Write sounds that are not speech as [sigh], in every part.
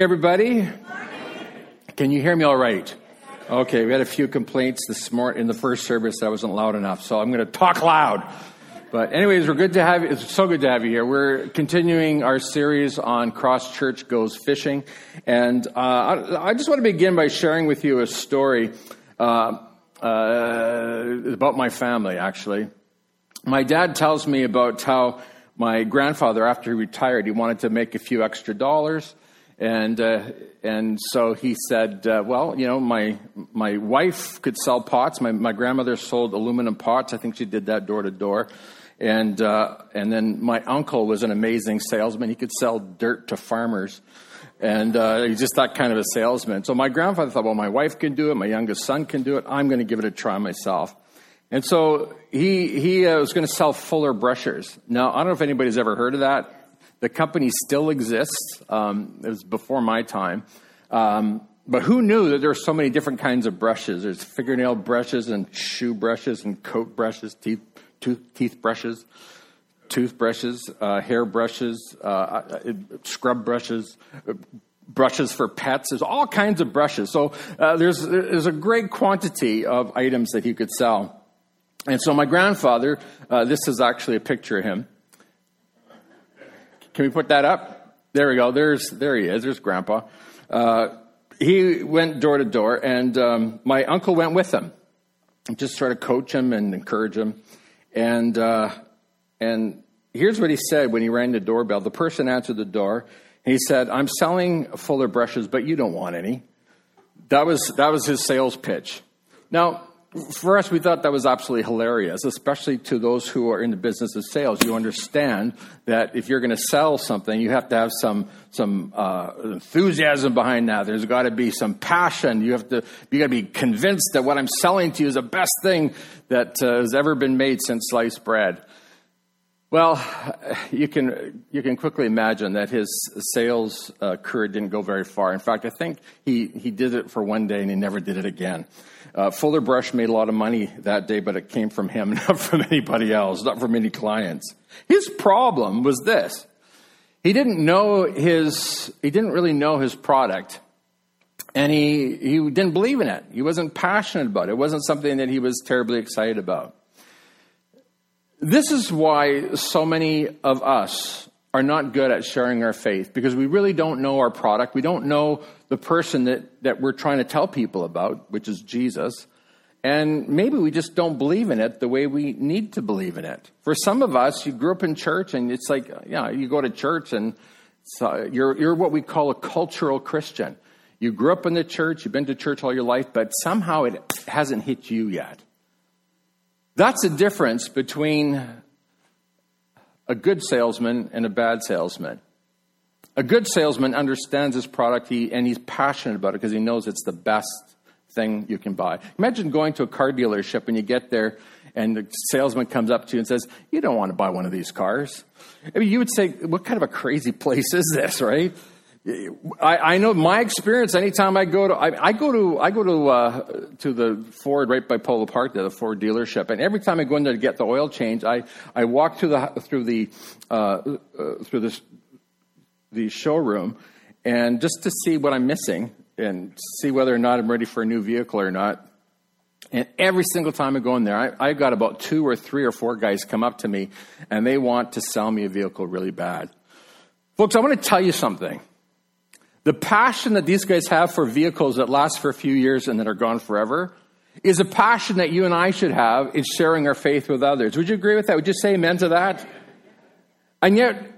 everybody. Can you hear me all right? Okay, we had a few complaints this morning in the first service that I wasn't loud enough, so I'm going to talk loud. But anyways, we're good to have you. It's so good to have you here. We're continuing our series on Cross Church Goes Fishing, and uh, I, I, just want to begin by sharing with you a story uh, uh, about my family. Actually, my dad tells me about how my grandfather, after he retired, he wanted to make a few extra dollars. And, uh, and so he said, uh, well, you know, my, my wife could sell pots. My, my grandmother sold aluminum pots. I think she did that door to door. And, uh, and then my uncle was an amazing salesman. He could sell dirt to farmers. And uh, he's just that kind of a salesman. So my grandfather thought, well, my wife can do it. My youngest son can do it. I'm going to give it a try myself. And so he, he uh, was going to sell Fuller brushers. Now, I don't know if anybody's ever heard of that. The company still exists. Um, it was before my time. Um, but who knew that there were so many different kinds of brushes? There's fingernail brushes and shoe brushes and coat brushes, teeth, tooth, teeth brushes, toothbrushes, uh, hair brushes, uh, uh scrub brushes, uh, brushes for pets. There's all kinds of brushes. So uh, there's, there's a great quantity of items that he could sell. And so my grandfather, uh, this is actually a picture of him. Can we put that up? There we go. There's there he is. There's Grandpa. Uh, he went door to door, and um, my uncle went with him, just sort of coach him and encourage him. And uh, and here's what he said when he rang the doorbell. The person answered the door. He said, "I'm selling Fuller brushes, but you don't want any." That was that was his sales pitch. Now for us, we thought that was absolutely hilarious, especially to those who are in the business of sales. You understand that if you're going to sell something, you have to have some some uh, enthusiasm behind that. There's got to be some passion. You have to you got to be convinced that what I'm selling to you is the best thing that uh, has ever been made since sliced bread. Well, you can you can quickly imagine that his sales uh, career didn't go very far. In fact, I think he he did it for one day and he never did it again. Uh, Fuller Brush made a lot of money that day, but it came from him, [laughs] not from anybody else, not from any clients. His problem was this. He didn't know his, he didn't really know his product. And he, he didn't believe in it. He wasn't passionate about it. It wasn't something that he was terribly excited about. This is why so many of us are not good at sharing our faith because we really don't know our product. We don't know the person that, that we're trying to tell people about, which is Jesus. And maybe we just don't believe in it the way we need to believe in it. For some of us, you grew up in church and it's like, yeah, you go to church and uh, you're, you're what we call a cultural Christian. You grew up in the church, you've been to church all your life, but somehow it hasn't hit you yet. That's the difference between a good salesman and a bad salesman. A good salesman understands his product he, and he's passionate about it because he knows it's the best thing you can buy. Imagine going to a car dealership and you get there and the salesman comes up to you and says, You don't want to buy one of these cars. I mean, you would say, What kind of a crazy place is this, [laughs] right? I, I know my experience. Anytime I go to, I, I go to, I go to uh, to the Ford right by Polo Park, the Ford dealership, and every time I go in there to get the oil change, I, I walk through the through the uh, uh, through this the showroom and just to see what I'm missing and see whether or not I'm ready for a new vehicle or not. And every single time I go in there, I, have got about two or three or four guys come up to me and they want to sell me a vehicle really bad. Folks, I want to tell you something. The passion that these guys have for vehicles that last for a few years and that are gone forever is a passion that you and I should have in sharing our faith with others. Would you agree with that? Would you say amen to that? And yet,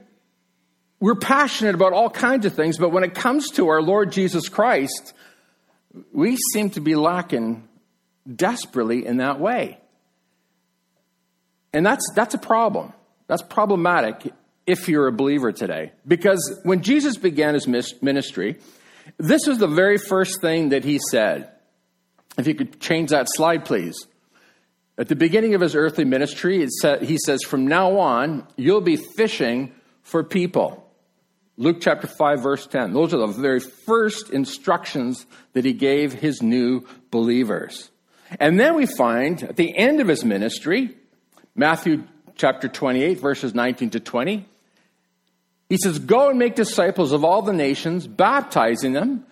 we're passionate about all kinds of things, but when it comes to our Lord Jesus Christ, we seem to be lacking desperately in that way. And that's, that's a problem. That's problematic if you're a believer today. Because when Jesus began his ministry, this was the very first thing that he said. If you could change that slide, please. At the beginning of his earthly ministry, he says, From now on, you'll be fishing for people. Luke chapter 5, verse 10. Those are the very first instructions that he gave his new believers. And then we find at the end of his ministry, Matthew chapter 28, verses 19 to 20, He says, Go and make disciples of all the nations, baptizing them,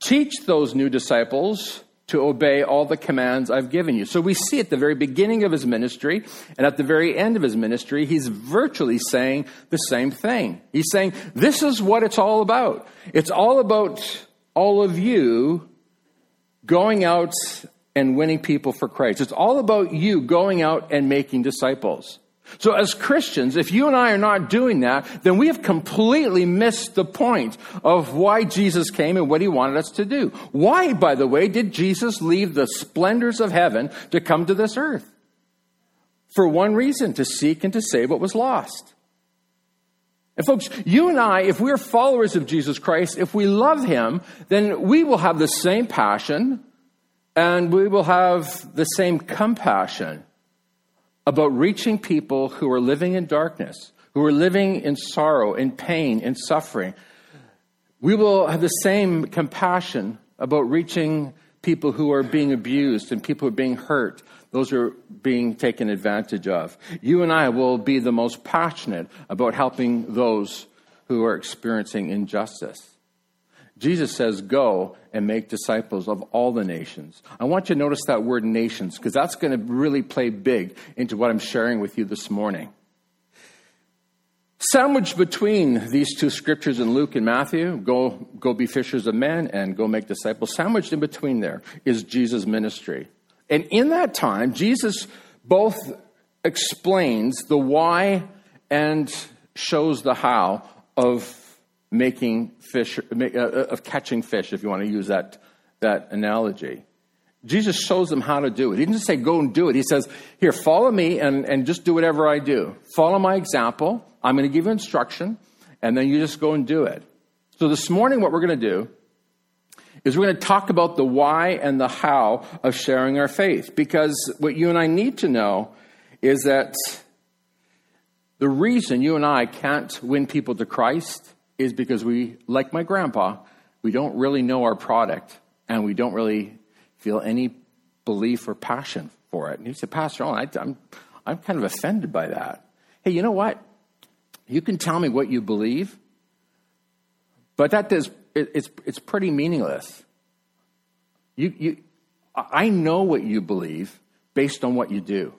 teach those new disciples to obey all the commands I've given you. So we see at the very beginning of his ministry and at the very end of his ministry, he's virtually saying the same thing. He's saying, This is what it's all about. It's all about all of you going out and winning people for Christ. It's all about you going out and making disciples. So, as Christians, if you and I are not doing that, then we have completely missed the point of why Jesus came and what he wanted us to do. Why, by the way, did Jesus leave the splendors of heaven to come to this earth? For one reason to seek and to save what was lost. And, folks, you and I, if we're followers of Jesus Christ, if we love him, then we will have the same passion and we will have the same compassion about reaching people who are living in darkness, who are living in sorrow, in pain, in suffering. We will have the same compassion about reaching people who are being abused and people who are being hurt, those who are being taken advantage of. You and I will be the most passionate about helping those who are experiencing injustice. Jesus says, Go and make disciples of all the nations. I want you to notice that word nations because that's going to really play big into what I'm sharing with you this morning. Sandwiched between these two scriptures in Luke and Matthew, go, go be fishers of men and go make disciples, sandwiched in between there is Jesus' ministry. And in that time, Jesus both explains the why and shows the how of making fish, uh, uh, of catching fish, if you want to use that, that analogy. Jesus shows them how to do it. He doesn't say, go and do it. He says, here, follow me and, and just do whatever I do. Follow my example. I'm going to give you instruction, and then you just go and do it. So this morning, what we're going to do is we're going to talk about the why and the how of sharing our faith. Because what you and I need to know is that the reason you and I can't win people to Christ is because we, like my grandpa, we don't really know our product and we don't really feel any belief or passion for it. And he said, Pastor Owen, I, I'm, I'm kind of offended by that. Hey, you know what? You can tell me what you believe, but that does, it, it's, it's pretty meaningless. You, you, I know what you believe based on what you do.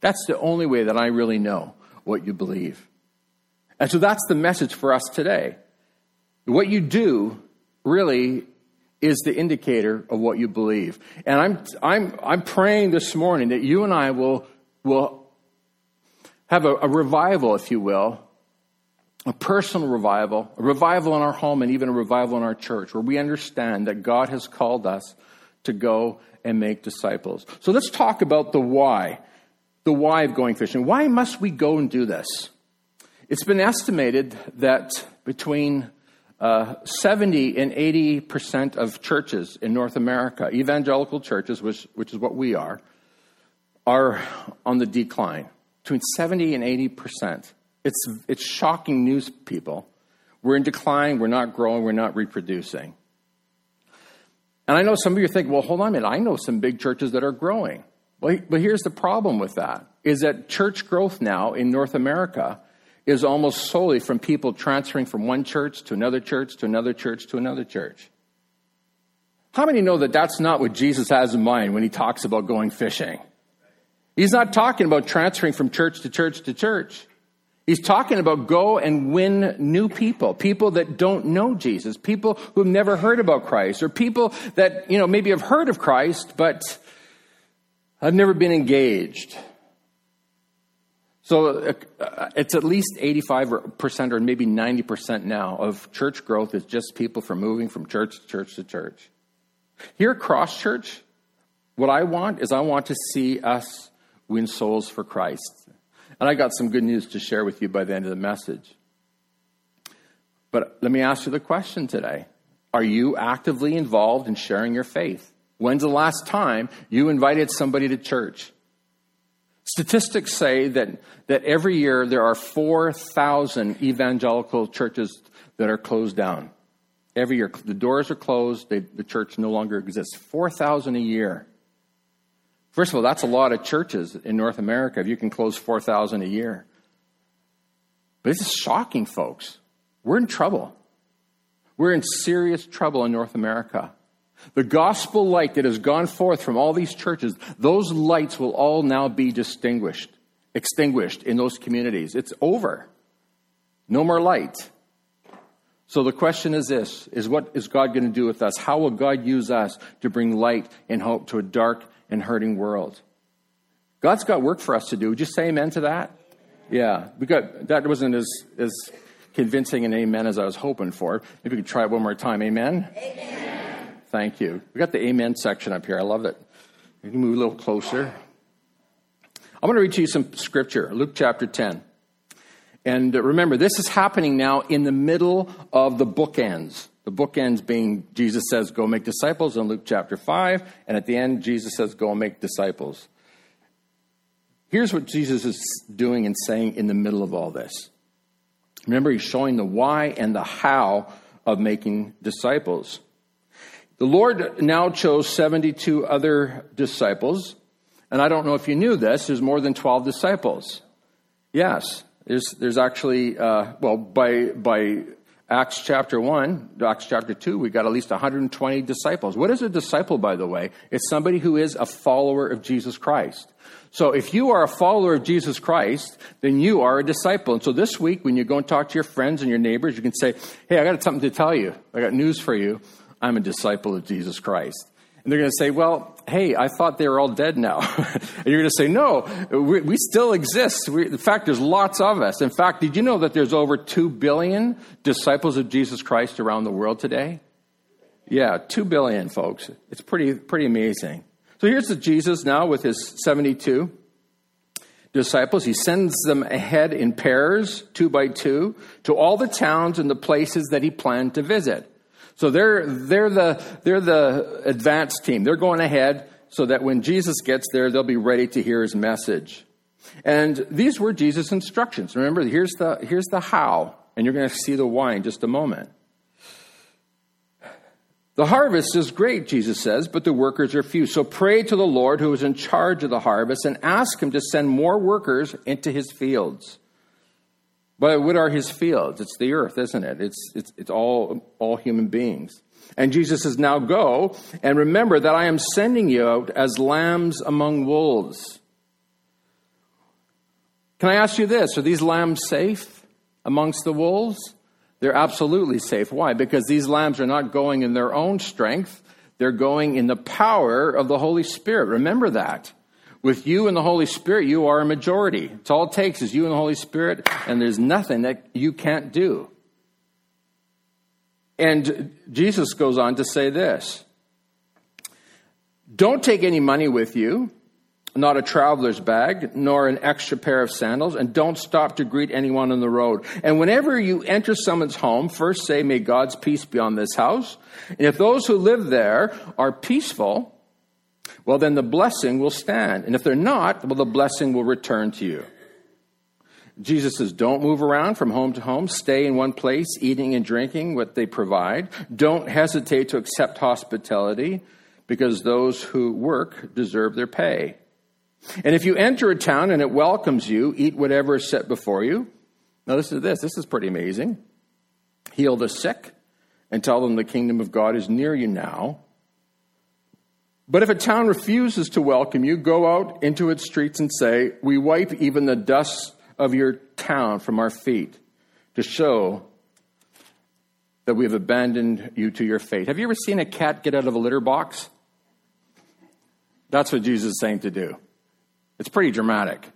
That's the only way that I really know what you believe. And so that's the message for us today. What you do really is the indicator of what you believe. And I'm, I'm, I'm praying this morning that you and I will, will have a, a revival, if you will, a personal revival, a revival in our home, and even a revival in our church, where we understand that God has called us to go and make disciples. So let's talk about the why, the why of going fishing. Why must we go and do this? It's been estimated that between uh, 70 and 80 percent of churches in North America, evangelical churches, which, which is what we are, are on the decline. Between 70 and 80 percent. It's, it's shocking news, people. We're in decline, we're not growing, we're not reproducing. And I know some of you think, well, hold on a minute, I know some big churches that are growing. Well, but here's the problem with that is that church growth now in North America is almost solely from people transferring from one church to another church to another church to another church. How many know that that's not what Jesus has in mind when he talks about going fishing? He's not talking about transferring from church to church to church. He's talking about go and win new people, people that don't know Jesus, people who've never heard about Christ, or people that, you know, maybe have heard of Christ, but have never been engaged. So uh, it's at least 85% or maybe 90% now of church growth is just people from moving from church to church to church. Here at Cross Church, what I want is I want to see us win souls for Christ. And I got some good news to share with you by the end of the message. But let me ask you the question today Are you actively involved in sharing your faith? When's the last time you invited somebody to church? Statistics say that, that every year there are 4,000 evangelical churches that are closed down. Every year, the doors are closed, they, the church no longer exists. 4,000 a year. First of all, that's a lot of churches in North America if you can close 4,000 a year. But this is shocking, folks. we're in trouble. We're in serious trouble in North America. The gospel light that has gone forth from all these churches, those lights will all now be distinguished, extinguished in those communities. It's over. No more light. So the question is this is what is God going to do with us? How will God use us to bring light and hope to a dark and hurting world? God's got work for us to do. Would you say amen to that? Yeah. We got that wasn't as as convincing an amen as I was hoping for. Maybe we could try it one more time. Amen? Amen. Thank you. We got the amen section up here. I love it. We can move a little closer. I'm going to read to you some scripture, Luke chapter 10. And uh, remember, this is happening now in the middle of the bookends. The bookends being Jesus says, Go make disciples in Luke chapter 5. And at the end, Jesus says, Go and make disciples. Here's what Jesus is doing and saying in the middle of all this. Remember, he's showing the why and the how of making disciples. The Lord now chose 72 other disciples. And I don't know if you knew this, there's more than 12 disciples. Yes, there's, there's actually, uh, well, by, by Acts chapter 1, Acts chapter 2, we got at least 120 disciples. What is a disciple, by the way? It's somebody who is a follower of Jesus Christ. So if you are a follower of Jesus Christ, then you are a disciple. And so this week, when you go and talk to your friends and your neighbors, you can say, Hey, I got something to tell you. I got news for you. I'm a disciple of Jesus Christ. And they're going to say, Well, hey, I thought they were all dead now. [laughs] and you're going to say, No, we, we still exist. We, in fact, there's lots of us. In fact, did you know that there's over 2 billion disciples of Jesus Christ around the world today? Yeah, 2 billion, folks. It's pretty, pretty amazing. So here's the Jesus now with his 72 disciples. He sends them ahead in pairs, two by two, to all the towns and the places that he planned to visit. So they're, they're, the, they're the advanced team. They're going ahead so that when Jesus gets there, they'll be ready to hear his message. And these were Jesus' instructions. Remember, here's the, here's the how, and you're going to see the why in just a moment. The harvest is great, Jesus says, but the workers are few. So pray to the Lord who is in charge of the harvest and ask him to send more workers into his fields. But what are his fields? It's the earth, isn't it? It's, it's, it's all, all human beings. And Jesus says, Now go and remember that I am sending you out as lambs among wolves. Can I ask you this? Are these lambs safe amongst the wolves? They're absolutely safe. Why? Because these lambs are not going in their own strength, they're going in the power of the Holy Spirit. Remember that. With you and the Holy Spirit, you are a majority. It's all it takes is you and the Holy Spirit, and there's nothing that you can't do. And Jesus goes on to say this Don't take any money with you not a traveler's bag, nor an extra pair of sandals, and don't stop to greet anyone on the road. And whenever you enter someone's home, first say, May God's peace be on this house. And if those who live there are peaceful, well, then the blessing will stand. And if they're not, well, the blessing will return to you. Jesus says, don't move around from home to home. Stay in one place, eating and drinking what they provide. Don't hesitate to accept hospitality because those who work deserve their pay. And if you enter a town and it welcomes you, eat whatever is set before you. Now, listen to this. This is pretty amazing. Heal the sick and tell them the kingdom of God is near you now. But if a town refuses to welcome you, go out into its streets and say, We wipe even the dust of your town from our feet to show that we have abandoned you to your fate. Have you ever seen a cat get out of a litter box? That's what Jesus is saying to do. It's pretty dramatic.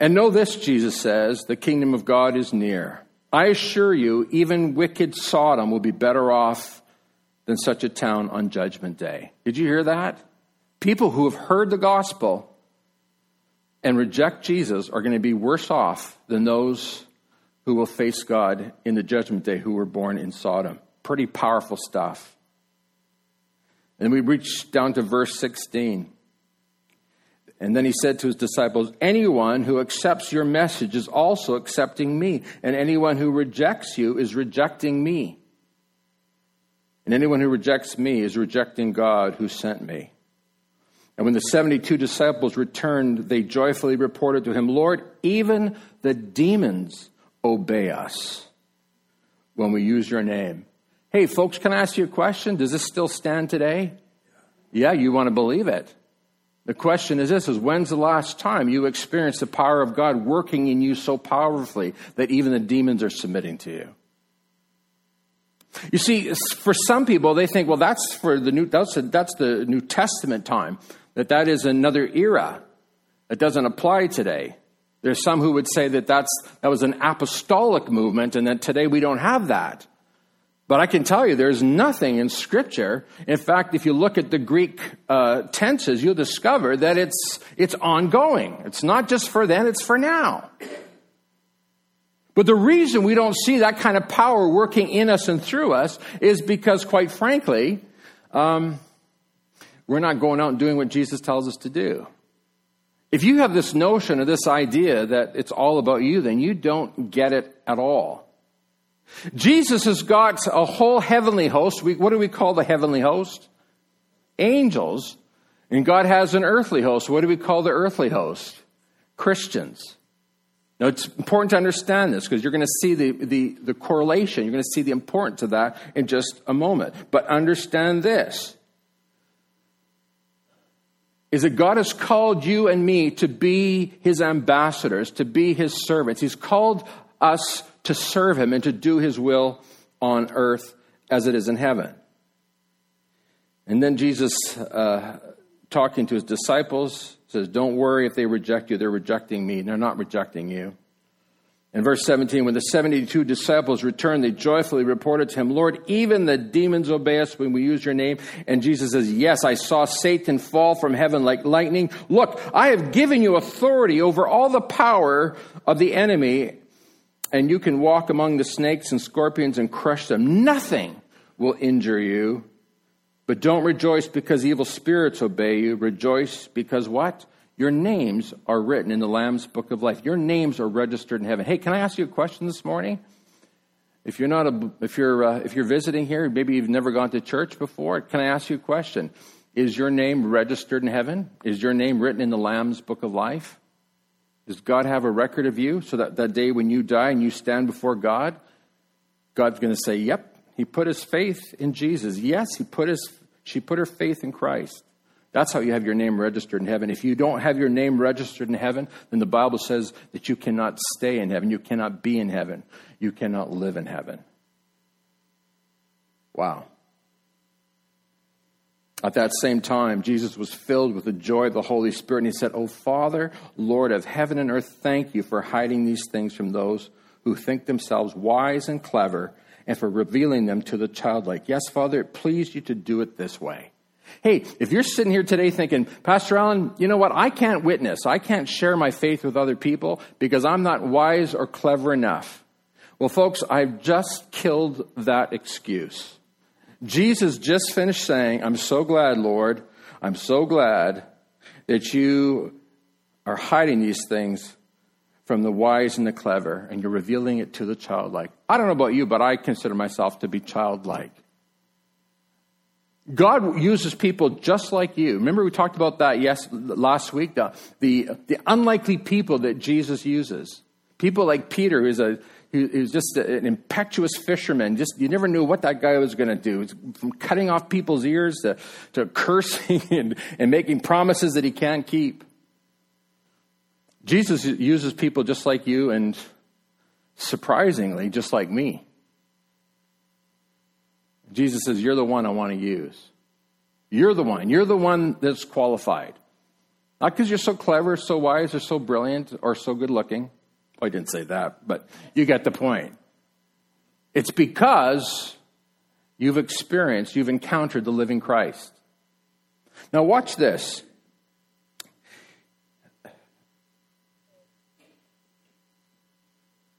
And know this, Jesus says, the kingdom of God is near. I assure you, even wicked Sodom will be better off than such a town on Judgment Day. Did you hear that? People who have heard the gospel and reject Jesus are going to be worse off than those who will face God in the Judgment Day who were born in Sodom. Pretty powerful stuff. And we reach down to verse 16. And then he said to his disciples, Anyone who accepts your message is also accepting me, and anyone who rejects you is rejecting me. And anyone who rejects me is rejecting God who sent me. And when the 72 disciples returned, they joyfully reported to him, Lord, even the demons obey us when we use your name. Hey, folks, can I ask you a question? Does this still stand today? Yeah, you want to believe it. The question is this is when's the last time you experienced the power of God working in you so powerfully that even the demons are submitting to you? You see, for some people, they think, well, that's for the new, that's, that's the New Testament time, that that is another era that doesn't apply today. There's some who would say that that's, that was an apostolic movement and that today we don't have that. But I can tell you, there's nothing in Scripture. In fact, if you look at the Greek uh, tenses, you'll discover that it's, it's ongoing. It's not just for then, it's for now. But the reason we don't see that kind of power working in us and through us is because, quite frankly, um, we're not going out and doing what Jesus tells us to do. If you have this notion or this idea that it's all about you, then you don't get it at all. Jesus has got a whole heavenly host. We, what do we call the heavenly host? Angels. And God has an earthly host. What do we call the earthly host? Christians. Now, it's important to understand this because you're going to see the, the, the correlation. You're going to see the importance of that in just a moment. But understand this is that God has called you and me to be his ambassadors, to be his servants. He's called us to serve him and to do his will on earth as it is in heaven. And then Jesus, uh, talking to his disciples, says, Don't worry if they reject you, they're rejecting me. They're not rejecting you. In verse 17, when the 72 disciples returned, they joyfully reported to him, Lord, even the demons obey us when we use your name. And Jesus says, Yes, I saw Satan fall from heaven like lightning. Look, I have given you authority over all the power of the enemy, and you can walk among the snakes and scorpions and crush them. Nothing will injure you. But don't rejoice because evil spirits obey you. Rejoice because what? Your names are written in the Lamb's book of life. Your names are registered in heaven. Hey, can I ask you a question this morning? If you're not a, if you're uh, if you're visiting here, maybe you've never gone to church before. Can I ask you a question? Is your name registered in heaven? Is your name written in the Lamb's book of life? Does God have a record of you so that that day when you die and you stand before God, God's going to say, "Yep, he put his faith in Jesus. Yes, he put his she put her faith in Christ." That's how you have your name registered in heaven. If you don't have your name registered in heaven, then the Bible says that you cannot stay in heaven. You cannot be in heaven. You cannot live in heaven. Wow. At that same time, Jesus was filled with the joy of the Holy Spirit, and he said, Oh, Father, Lord of heaven and earth, thank you for hiding these things from those who think themselves wise and clever, and for revealing them to the childlike. Yes, Father, it pleased you to do it this way. Hey, if you're sitting here today thinking, Pastor Allen, you know what? I can't witness. I can't share my faith with other people because I'm not wise or clever enough. Well, folks, I've just killed that excuse. Jesus just finished saying, I'm so glad, Lord. I'm so glad that you are hiding these things from the wise and the clever, and you're revealing it to the childlike. I don't know about you, but I consider myself to be childlike. God uses people just like you. Remember we talked about that yes last week the, the, the unlikely people that Jesus uses. People like Peter who's a who's just an impetuous fisherman. Just you never knew what that guy was going to do. From cutting off people's ears to, to cursing [laughs] and, and making promises that he can't keep. Jesus uses people just like you and surprisingly just like me. Jesus says, You're the one I want to use. You're the one. You're the one that's qualified. Not because you're so clever, so wise, or so brilliant, or so good looking. Well, I didn't say that, but you get the point. It's because you've experienced, you've encountered the living Christ. Now, watch this.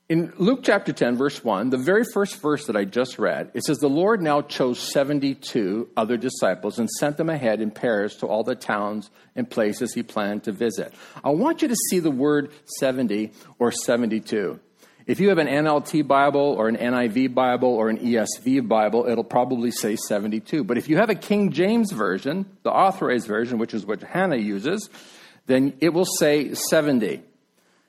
In Luke chapter 10, verse 1, the very first verse that I just read, it says, The Lord now chose 72 other disciples and sent them ahead in pairs to all the towns and places he planned to visit. I want you to see the word 70 or 72. If you have an NLT Bible or an NIV Bible or an ESV Bible, it'll probably say 72. But if you have a King James Version, the authorized version, which is what Hannah uses, then it will say 70.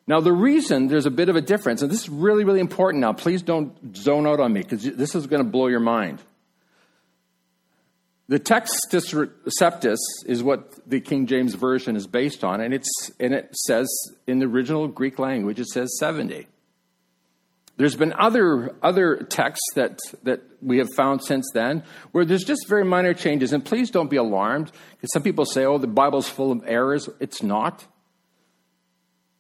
Now, the reason there's a bit of a difference, and this is really, really important now, please don't zone out on me because this is going to blow your mind. The Textus Receptus is what the King James Version is based on, and, it's, and it says in the original Greek language, it says 70. There's been other, other texts that, that we have found since then where there's just very minor changes. And please don't be alarmed because some people say, oh, the Bible's full of errors. It's not.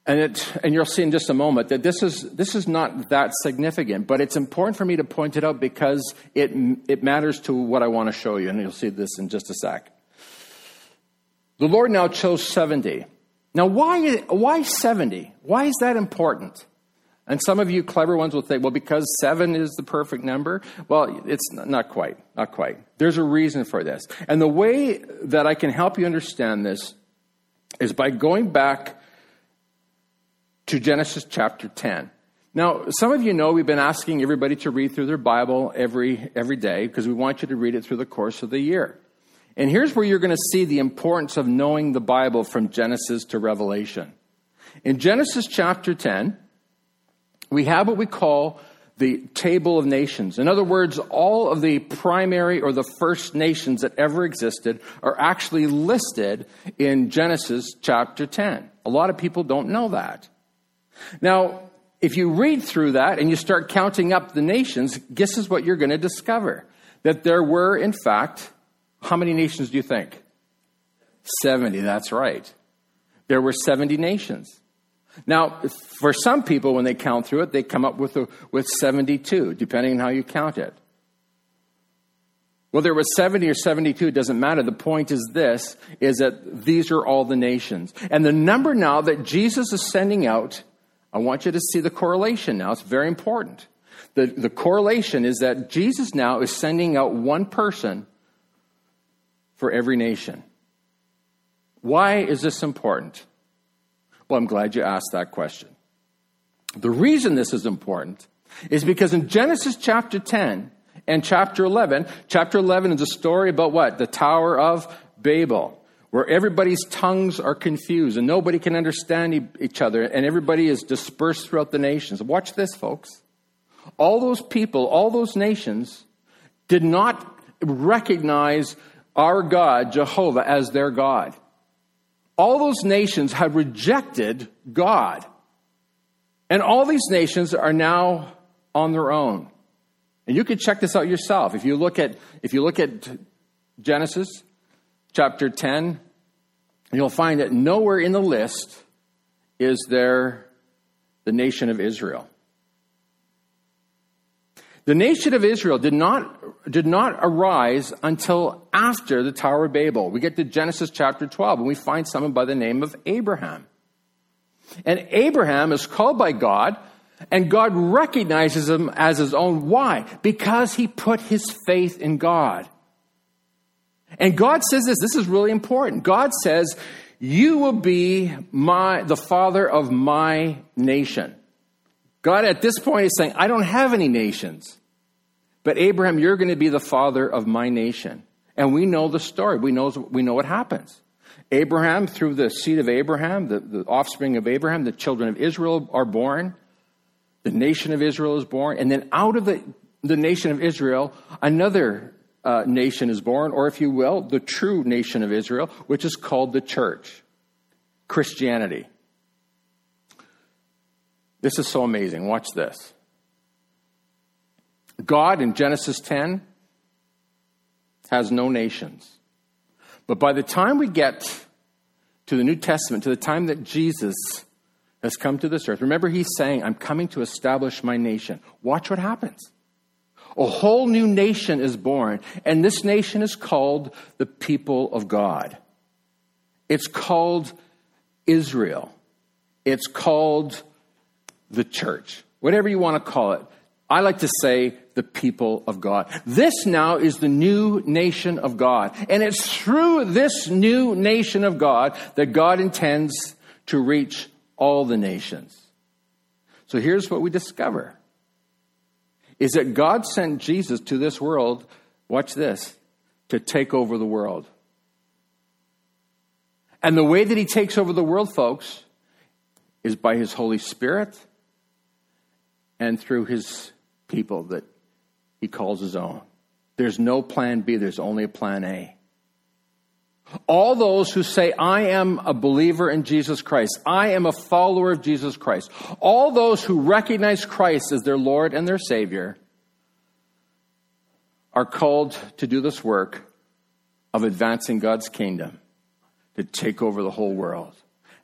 And, it, and you'll see in just a moment that this is, this is not that significant, but it's important for me to point it out because it, it matters to what I want to show you. And you'll see this in just a sec. The Lord now chose 70. Now, why, why 70? Why is that important? And some of you clever ones will think, well, because seven is the perfect number. Well, it's not quite, not quite. There's a reason for this. And the way that I can help you understand this is by going back to Genesis chapter 10. Now, some of you know we've been asking everybody to read through their Bible every, every day because we want you to read it through the course of the year. And here's where you're going to see the importance of knowing the Bible from Genesis to Revelation. In Genesis chapter 10, we have what we call the table of nations. In other words, all of the primary or the first nations that ever existed are actually listed in Genesis chapter 10. A lot of people don't know that. Now, if you read through that and you start counting up the nations, guess is what you're going to discover. That there were, in fact, how many nations do you think? 70, that's right. There were 70 nations. Now, for some people, when they count through it, they come up with, a, with 72, depending on how you count it. Whether it was 70 or 72, it doesn't matter. The point is this, is that these are all the nations. And the number now that Jesus is sending out, I want you to see the correlation now. It's very important. The, the correlation is that Jesus now is sending out one person for every nation. Why is this important? Well, I'm glad you asked that question. The reason this is important is because in Genesis chapter 10 and chapter 11, chapter 11 is a story about what? The Tower of Babel, where everybody's tongues are confused and nobody can understand each other and everybody is dispersed throughout the nations. Watch this, folks. All those people, all those nations did not recognize our God, Jehovah, as their God all those nations had rejected God. And all these nations are now on their own. And you can check this out yourself. If you look at, if you look at Genesis chapter 10, you'll find that nowhere in the list is there the nation of Israel. The nation of Israel did not, did not arise until after the Tower of Babel. We get to Genesis chapter 12 and we find someone by the name of Abraham. And Abraham is called by God and God recognizes him as his own. Why? Because he put his faith in God. And God says this, this is really important. God says, you will be my, the father of my nation. God at this point is saying, I don't have any nations. But Abraham, you're going to be the father of my nation. And we know the story. We know, we know what happens. Abraham, through the seed of Abraham, the, the offspring of Abraham, the children of Israel are born. The nation of Israel is born. And then out of the, the nation of Israel, another uh, nation is born, or if you will, the true nation of Israel, which is called the church, Christianity. This is so amazing. Watch this. God in Genesis 10 has no nations. But by the time we get to the New Testament, to the time that Jesus has come to this earth, remember he's saying, I'm coming to establish my nation. Watch what happens. A whole new nation is born, and this nation is called the people of God. It's called Israel. It's called the church, whatever you want to call it. I like to say the people of God. This now is the new nation of God. And it's through this new nation of God that God intends to reach all the nations. So here's what we discover is that God sent Jesus to this world, watch this, to take over the world. And the way that he takes over the world, folks, is by his Holy Spirit and through his people that he calls his own. There's no plan B, there's only a plan A. All those who say, I am a believer in Jesus Christ, I am a follower of Jesus Christ, all those who recognize Christ as their Lord and their Savior are called to do this work of advancing God's kingdom, to take over the whole world.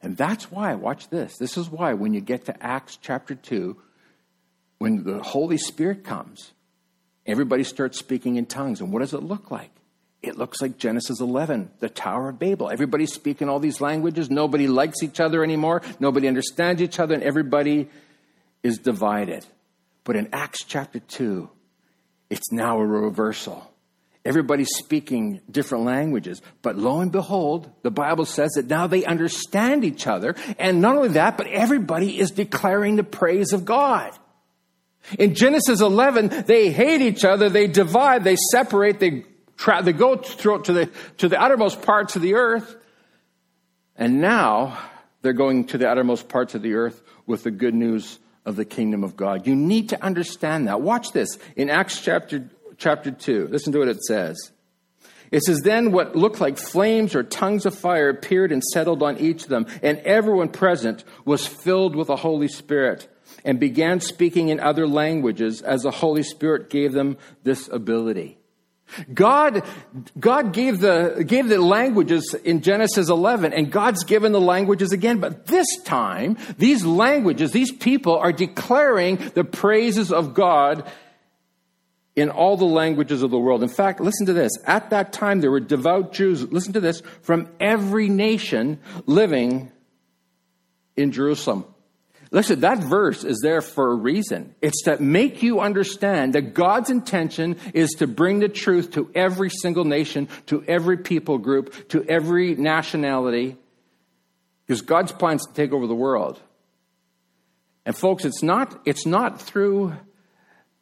And that's why, watch this. This is why when you get to Acts chapter 2, when the Holy Spirit comes, everybody starts speaking in tongues. And what does it look like? It looks like Genesis 11, the Tower of Babel. Everybody's speaking all these languages. Nobody likes each other anymore. Nobody understands each other, and everybody is divided. But in Acts chapter 2, it's now a reversal. Everybody's speaking different languages. But lo and behold, the Bible says that now they understand each other. And not only that, but everybody is declaring the praise of God. In Genesis 11, they hate each other, they divide, they separate, they Tra- they go to, to, the, to the uttermost parts of the earth. And now they're going to the uttermost parts of the earth with the good news of the kingdom of God. You need to understand that. Watch this in Acts chapter, chapter 2. Listen to what it says. It says, Then what looked like flames or tongues of fire appeared and settled on each of them, and everyone present was filled with the Holy Spirit and began speaking in other languages as the Holy Spirit gave them this ability. God, God gave the, gave the languages in Genesis 11, and God's given the languages again. But this time, these languages, these people are declaring the praises of God in all the languages of the world. In fact, listen to this. At that time, there were devout Jews, listen to this, from every nation living in Jerusalem. Listen, that verse is there for a reason. It's to make you understand that God's intention is to bring the truth to every single nation, to every people group, to every nationality, because God's plans to take over the world. And folks, it's not, it's not through,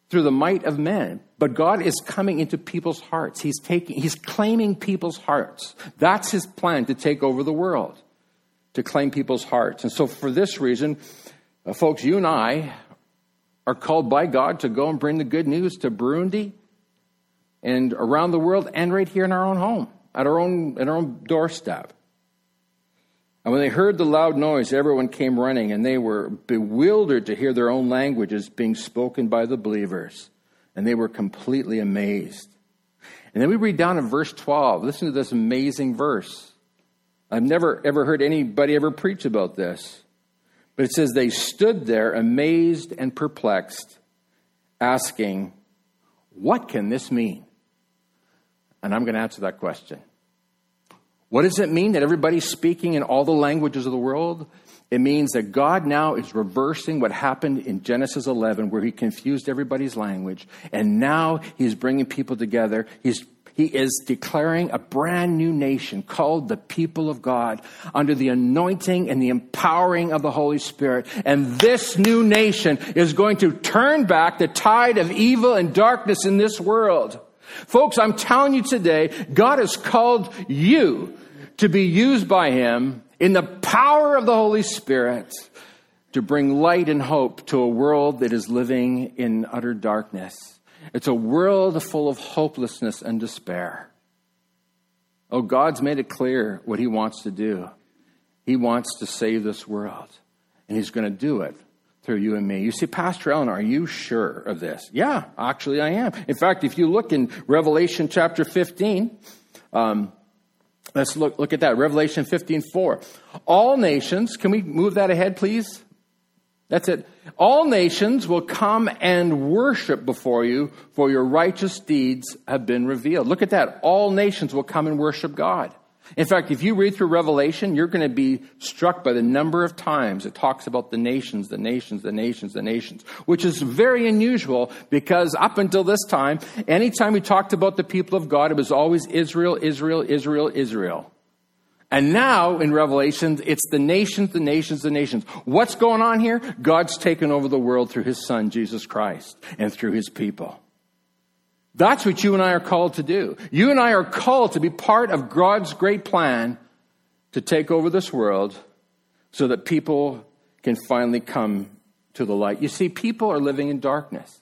through the might of men, but God is coming into people's hearts. He's taking, he's claiming people's hearts. That's his plan to take over the world, to claim people's hearts. And so for this reason, uh, folks, you and I are called by God to go and bring the good news to Burundi and around the world and right here in our own home, at our own, at our own doorstep. And when they heard the loud noise, everyone came running, and they were bewildered to hear their own languages being spoken by the believers. And they were completely amazed. And then we read down in verse 12. Listen to this amazing verse. I've never ever heard anybody ever preach about this. But it says they stood there amazed and perplexed, asking, What can this mean? And I'm going to answer that question. What does it mean that everybody's speaking in all the languages of the world? It means that God now is reversing what happened in Genesis 11, where He confused everybody's language. And now He's bringing people together. He's he is declaring a brand new nation called the people of God under the anointing and the empowering of the Holy Spirit. And this new nation is going to turn back the tide of evil and darkness in this world. Folks, I'm telling you today, God has called you to be used by Him in the power of the Holy Spirit to bring light and hope to a world that is living in utter darkness. It's a world full of hopelessness and despair. Oh, God's made it clear what He wants to do. He wants to save this world, and He's going to do it through you and me. You see, Pastor Allen, are you sure of this? Yeah, actually, I am. In fact, if you look in Revelation chapter 15, um, let's look, look at that. Revelation 15 4. All nations, can we move that ahead, please? That's it. All nations will come and worship before you, for your righteous deeds have been revealed. Look at that. All nations will come and worship God. In fact, if you read through Revelation, you're going to be struck by the number of times it talks about the nations, the nations, the nations, the nations, which is very unusual because up until this time, anytime we talked about the people of God, it was always Israel, Israel, Israel, Israel. And now in Revelation, it's the nations, the nations, the nations. What's going on here? God's taken over the world through his son, Jesus Christ, and through his people. That's what you and I are called to do. You and I are called to be part of God's great plan to take over this world so that people can finally come to the light. You see, people are living in darkness.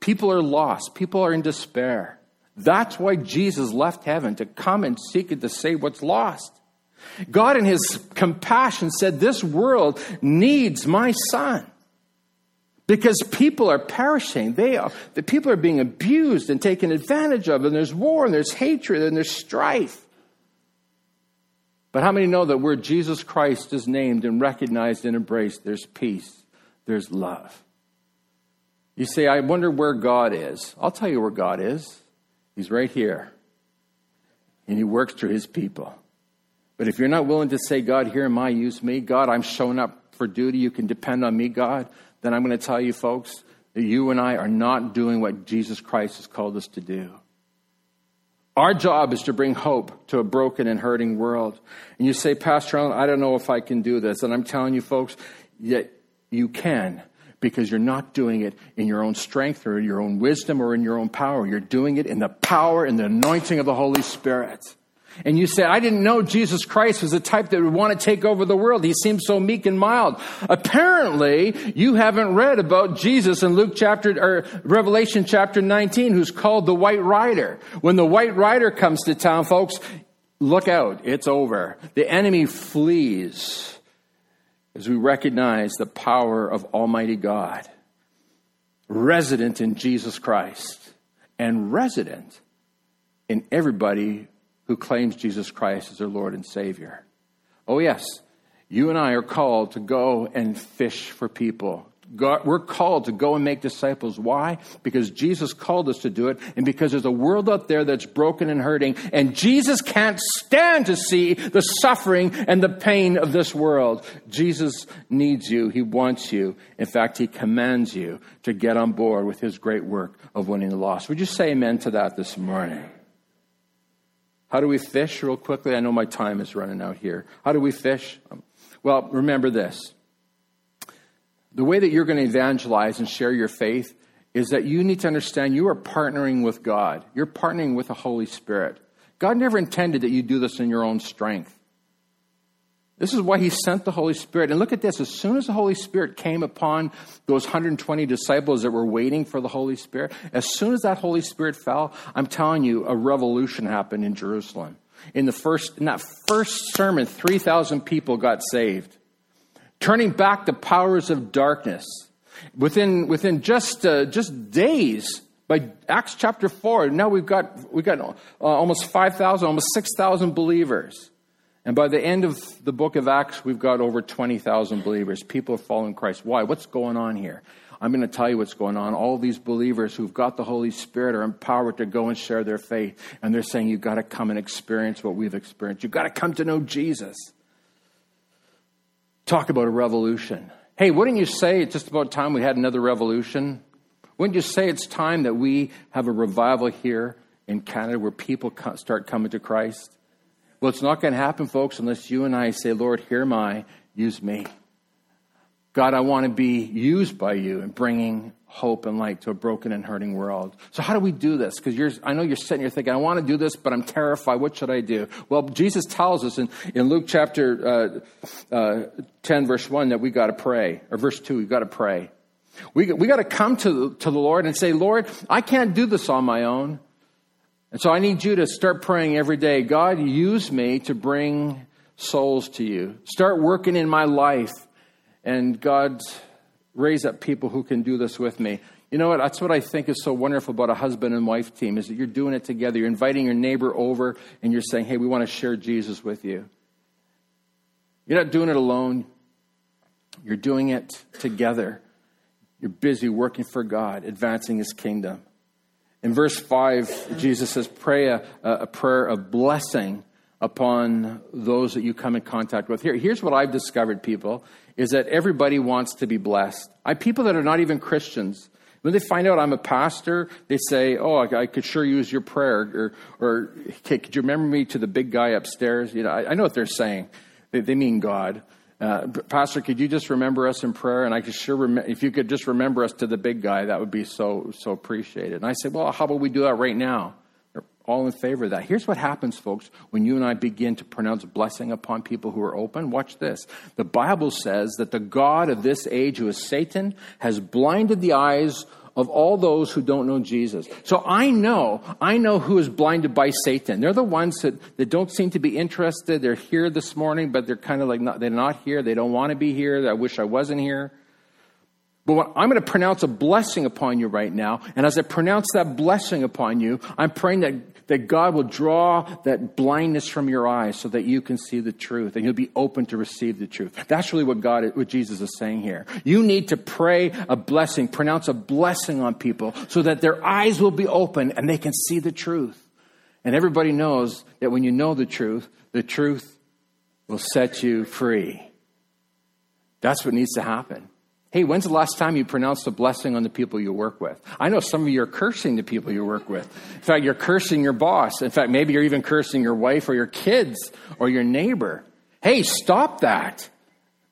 People are lost. People are in despair. That's why Jesus left heaven to come and seek and to save what's lost. God, in his compassion, said, This world needs my son. Because people are perishing. They are, the people are being abused and taken advantage of, and there's war, and there's hatred, and there's strife. But how many know that where Jesus Christ is named and recognized and embraced, there's peace, there's love? You say, I wonder where God is. I'll tell you where God is. He's right here. And He works through His people. But if you're not willing to say, God, here am I, use me, God, I'm showing up for duty, you can depend on me, God, then I'm going to tell you, folks, that you and I are not doing what Jesus Christ has called us to do. Our job is to bring hope to a broken and hurting world. And you say, Pastor Allen, I don't know if I can do this. And I'm telling you, folks, that you can because you're not doing it in your own strength or in your own wisdom or in your own power. You're doing it in the power and the anointing of the Holy Spirit. And you say, I didn't know Jesus Christ was the type that would want to take over the world. He seems so meek and mild. Apparently, you haven't read about Jesus in Luke chapter, or Revelation chapter 19, who's called the White Rider. When the White Rider comes to town, folks, look out. It's over. The enemy flees as we recognize the power of Almighty God, resident in Jesus Christ, and resident in everybody who claims Jesus Christ as their Lord and Savior. Oh, yes, you and I are called to go and fish for people. God, we're called to go and make disciples. Why? Because Jesus called us to do it, and because there's a world out there that's broken and hurting, and Jesus can't stand to see the suffering and the pain of this world. Jesus needs you. He wants you. In fact, He commands you to get on board with His great work of winning the lost. Would you say amen to that this morning? How do we fish, real quickly? I know my time is running out here. How do we fish? Well, remember this. The way that you're going to evangelize and share your faith is that you need to understand you are partnering with God. You're partnering with the Holy Spirit. God never intended that you do this in your own strength. This is why he sent the Holy Spirit. And look at this. As soon as the Holy Spirit came upon those 120 disciples that were waiting for the Holy Spirit, as soon as that Holy Spirit fell, I'm telling you, a revolution happened in Jerusalem. In the first, in that first sermon, 3,000 people got saved. Turning back the powers of darkness. Within, within just, uh, just days, by Acts chapter 4, now we've got, we've got uh, almost 5,000, almost 6,000 believers. And by the end of the book of Acts, we've got over 20,000 believers. People are following Christ. Why? What's going on here? I'm going to tell you what's going on. All these believers who've got the Holy Spirit are empowered to go and share their faith. And they're saying, You've got to come and experience what we've experienced. You've got to come to know Jesus. Talk about a revolution. Hey, wouldn't you say it's just about time we had another revolution? Wouldn't you say it's time that we have a revival here in Canada where people start coming to Christ? Well, it's not going to happen, folks, unless you and I say, Lord, here am I, use me. God, I want to be used by you in bringing hope and light to a broken and hurting world. So how do we do this? Because I know you're sitting here thinking, I want to do this, but I'm terrified. What should I do? Well, Jesus tells us in, in Luke chapter uh, uh, 10, verse 1, that we got to pray, or verse 2, we got to pray. We, we got to come to, to the Lord and say, Lord, I can't do this on my own. And so I need you to start praying every day God, use me to bring souls to you. Start working in my life. And God, raise up people who can do this with me. You know what? That's what I think is so wonderful about a husband and wife team is that you're doing it together. You're inviting your neighbor over and you're saying, hey, we want to share Jesus with you. You're not doing it alone. You're doing it together. You're busy working for God, advancing his kingdom. In verse 5, Jesus says, Pray a, a prayer of blessing upon those that you come in contact with. Here, here's what I've discovered, people, is that everybody wants to be blessed. I people that are not even Christians. When they find out I'm a pastor, they say, "Oh, I, I could sure use your prayer," or, or hey, "Could you remember me to the big guy upstairs?" You know, I, I know what they're saying. They, they mean God. Uh, Pastor, could you just remember us in prayer? And I could sure, rem- if you could just remember us to the big guy, that would be so, so appreciated. And I said, well, how about we do that right now? They're all in favor of that. Here's what happens, folks, when you and I begin to pronounce blessing upon people who are open. Watch this. The Bible says that the God of this age, who is Satan, has blinded the eyes of all those who don't know Jesus. So I know, I know who is blinded by Satan. They're the ones that, that don't seem to be interested. They're here this morning, but they're kind of like, not, they're not here. They don't want to be here. I wish I wasn't here. But what, I'm going to pronounce a blessing upon you right now. And as I pronounce that blessing upon you, I'm praying that that God will draw that blindness from your eyes so that you can see the truth and you'll be open to receive the truth. That's really what God, what Jesus is saying here. You need to pray a blessing, pronounce a blessing on people so that their eyes will be open and they can see the truth. And everybody knows that when you know the truth, the truth will set you free. That's what needs to happen. Hey, when's the last time you pronounced a blessing on the people you work with? I know some of you are cursing the people you work with. In fact, you're cursing your boss. In fact, maybe you're even cursing your wife or your kids or your neighbor. Hey, stop that.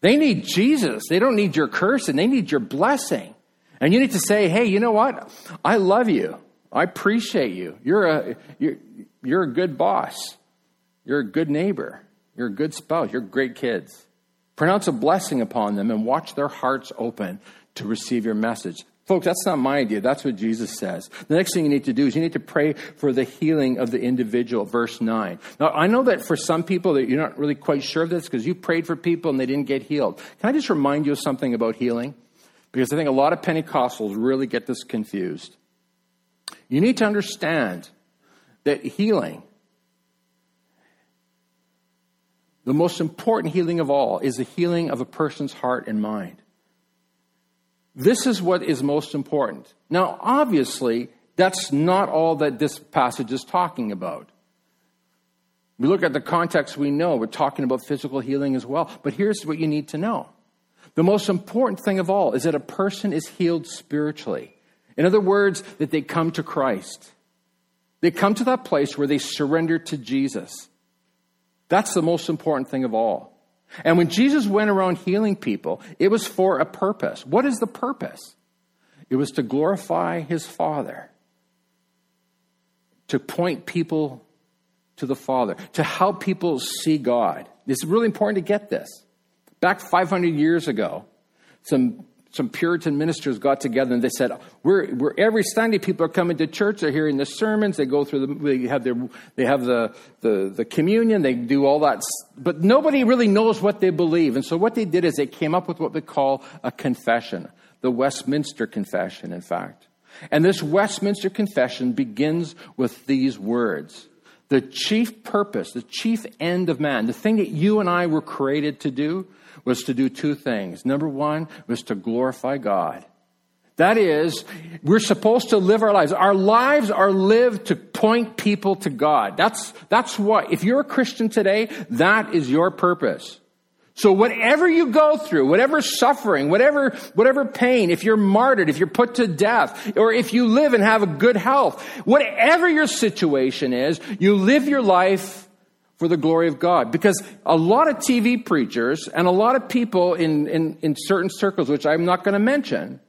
They need Jesus. They don't need your cursing. They need your blessing. And you need to say, hey, you know what? I love you. I appreciate you. You're a, you're, you're a good boss. You're a good neighbor. You're a good spouse. You're great kids. Pronounce a blessing upon them and watch their hearts open to receive your message. Folks, that's not my idea. That's what Jesus says. The next thing you need to do is you need to pray for the healing of the individual, verse 9. Now, I know that for some people that you're not really quite sure of this because you prayed for people and they didn't get healed. Can I just remind you of something about healing? Because I think a lot of Pentecostals really get this confused. You need to understand that healing The most important healing of all is the healing of a person's heart and mind. This is what is most important. Now, obviously, that's not all that this passage is talking about. We look at the context we know, we're talking about physical healing as well. But here's what you need to know the most important thing of all is that a person is healed spiritually. In other words, that they come to Christ. They come to that place where they surrender to Jesus. That's the most important thing of all. And when Jesus went around healing people, it was for a purpose. What is the purpose? It was to glorify his Father, to point people to the Father, to help people see God. It's really important to get this. Back 500 years ago, some some Puritan ministers got together and they said, we're, we're, every Sunday people are coming to church, they're hearing the sermons, they go through the, they have their, they have the, the, the communion, they do all that, but nobody really knows what they believe. And so what they did is they came up with what we call a confession, the Westminster Confession, in fact. And this Westminster Confession begins with these words. The chief purpose, the chief end of man, the thing that you and I were created to do, was to do two things. Number one was to glorify God. That is, we're supposed to live our lives. Our lives are lived to point people to God. That's, that's what, if you're a Christian today, that is your purpose. So whatever you go through, whatever suffering, whatever, whatever pain, if you're martyred, if you're put to death, or if you live and have a good health, whatever your situation is, you live your life for the glory of God. Because a lot of TV preachers and a lot of people in, in, in certain circles, which I'm not going to mention,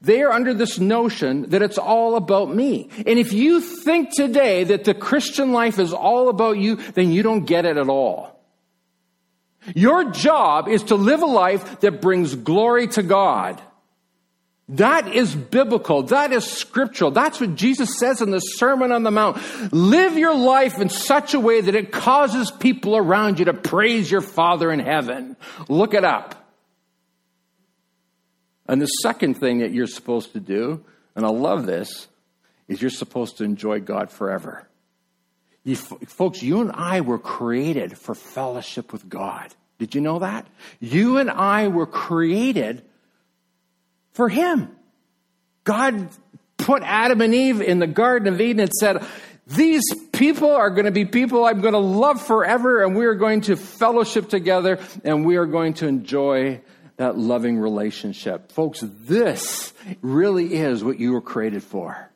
they are under this notion that it's all about me. And if you think today that the Christian life is all about you, then you don't get it at all. Your job is to live a life that brings glory to God. That is biblical. That is scriptural. That's what Jesus says in the Sermon on the Mount. Live your life in such a way that it causes people around you to praise your Father in heaven. Look it up. And the second thing that you're supposed to do, and I love this, is you're supposed to enjoy God forever. You, folks, you and I were created for fellowship with God. Did you know that? You and I were created for him. God put Adam and Eve in the Garden of Eden and said, These people are going to be people I'm going to love forever, and we are going to fellowship together, and we are going to enjoy that loving relationship. Folks, this really is what you were created for.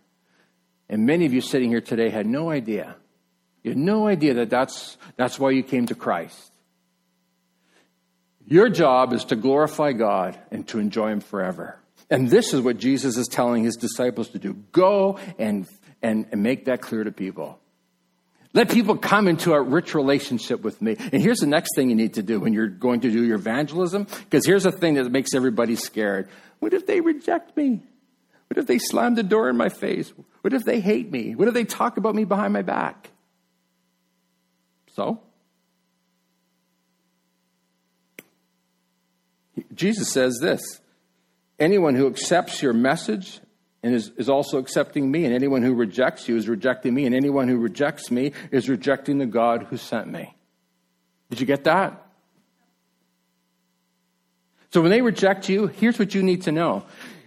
And many of you sitting here today had no idea. You had no idea that that's, that's why you came to Christ. Your job is to glorify God and to enjoy Him forever. And this is what Jesus is telling his disciples to do go and, and, and make that clear to people. Let people come into a rich relationship with me. And here's the next thing you need to do when you're going to do your evangelism, because here's the thing that makes everybody scared. What if they reject me? What if they slam the door in my face? What if they hate me? What if they talk about me behind my back? So? Jesus says this anyone who accepts your message and is, is also accepting me, and anyone who rejects you is rejecting me, and anyone who rejects me is rejecting the God who sent me. Did you get that? So when they reject you, here's what you need to know.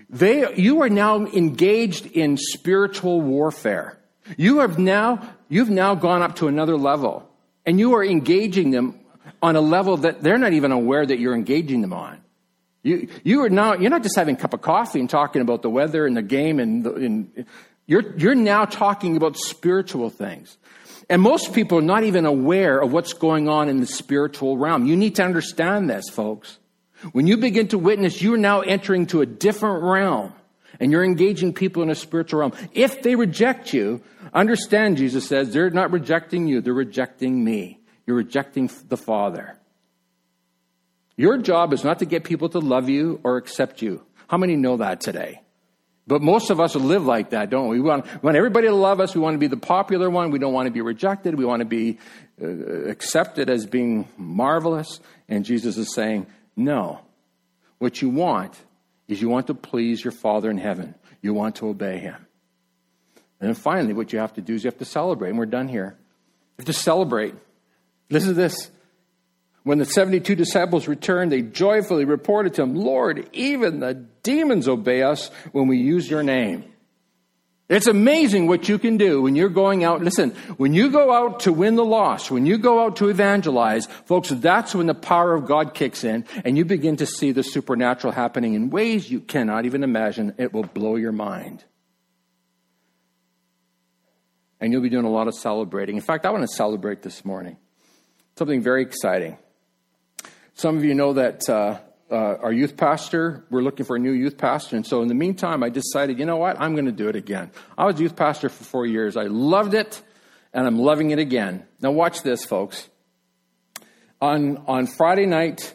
They, you are now engaged in spiritual warfare. You have now, you've now gone up to another level and you are engaging them on a level that they're not even aware that you're engaging them on. You, you are now, you're not just having a cup of coffee and talking about the weather and the game and, the, and you're, you're now talking about spiritual things. And most people are not even aware of what's going on in the spiritual realm. You need to understand this, folks. When you begin to witness, you are now entering to a different realm and you're engaging people in a spiritual realm. If they reject you, understand, Jesus says, they're not rejecting you, they're rejecting me. You're rejecting the Father. Your job is not to get people to love you or accept you. How many know that today? But most of us live like that, don't we? We want, we want everybody to love us. We want to be the popular one. We don't want to be rejected. We want to be uh, accepted as being marvelous. And Jesus is saying, no. What you want is you want to please your Father in heaven. You want to obey Him. And then finally, what you have to do is you have to celebrate. And we're done here. You have to celebrate. Listen to this. When the 72 disciples returned, they joyfully reported to him, Lord, even the demons obey us when we use your name. It's amazing what you can do when you're going out. Listen, when you go out to win the lost, when you go out to evangelize, folks, that's when the power of God kicks in and you begin to see the supernatural happening in ways you cannot even imagine. It will blow your mind. And you'll be doing a lot of celebrating. In fact, I want to celebrate this morning. Something very exciting. Some of you know that uh, uh, our youth pastor. We're looking for a new youth pastor. And so in the meantime, I decided, you know what? I'm going to do it again. I was youth pastor for four years. I loved it, and I'm loving it again. Now, watch this, folks. On, on Friday night,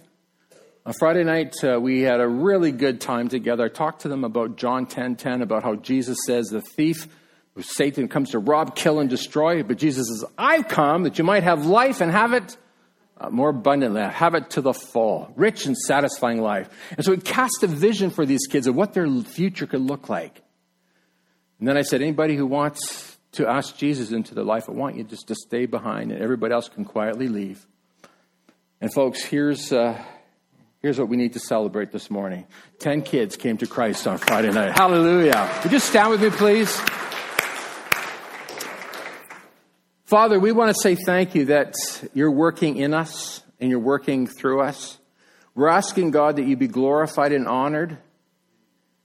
on Friday night, uh, we had a really good time together. I talked to them about John 10 10, about how Jesus says the thief, Satan, comes to rob, kill, and destroy. But Jesus says, I've come that you might have life and have it uh, more abundantly, have it to the full, rich and satisfying life. And so it cast a vision for these kids of what their future could look like. And then I said, anybody who wants to ask Jesus into their life, I want you just to stay behind and everybody else can quietly leave. And folks, here's, uh, here's what we need to celebrate this morning. Ten kids came to Christ on Friday night. Hallelujah. Would you stand with me, please? Father, we want to say thank you that you're working in us and you're working through us. We're asking, God, that you be glorified and honored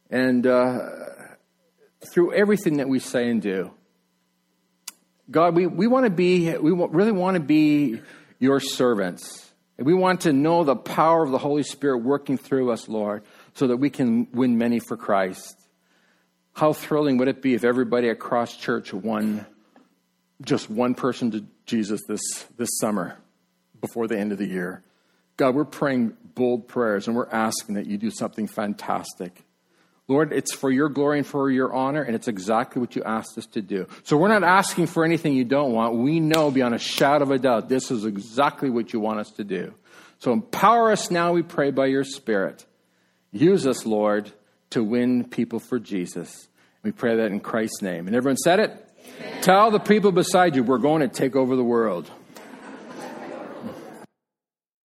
and uh, through everything that we say and do. God, we, we want to be, we really want to be your servants. We want to know the power of the Holy Spirit working through us, Lord, so that we can win many for Christ. How thrilling would it be if everybody across church won just one person to Jesus this, this summer before the end of the year. God, we're praying bold prayers and we're asking that you do something fantastic. Lord, it's for your glory and for your honor, and it's exactly what you asked us to do. So we're not asking for anything you don't want. We know beyond a shadow of a doubt this is exactly what you want us to do. So empower us now, we pray, by your Spirit. Use us, Lord, to win people for Jesus. We pray that in Christ's name. And everyone said it? Tell the people beside you, we're going to take over the world.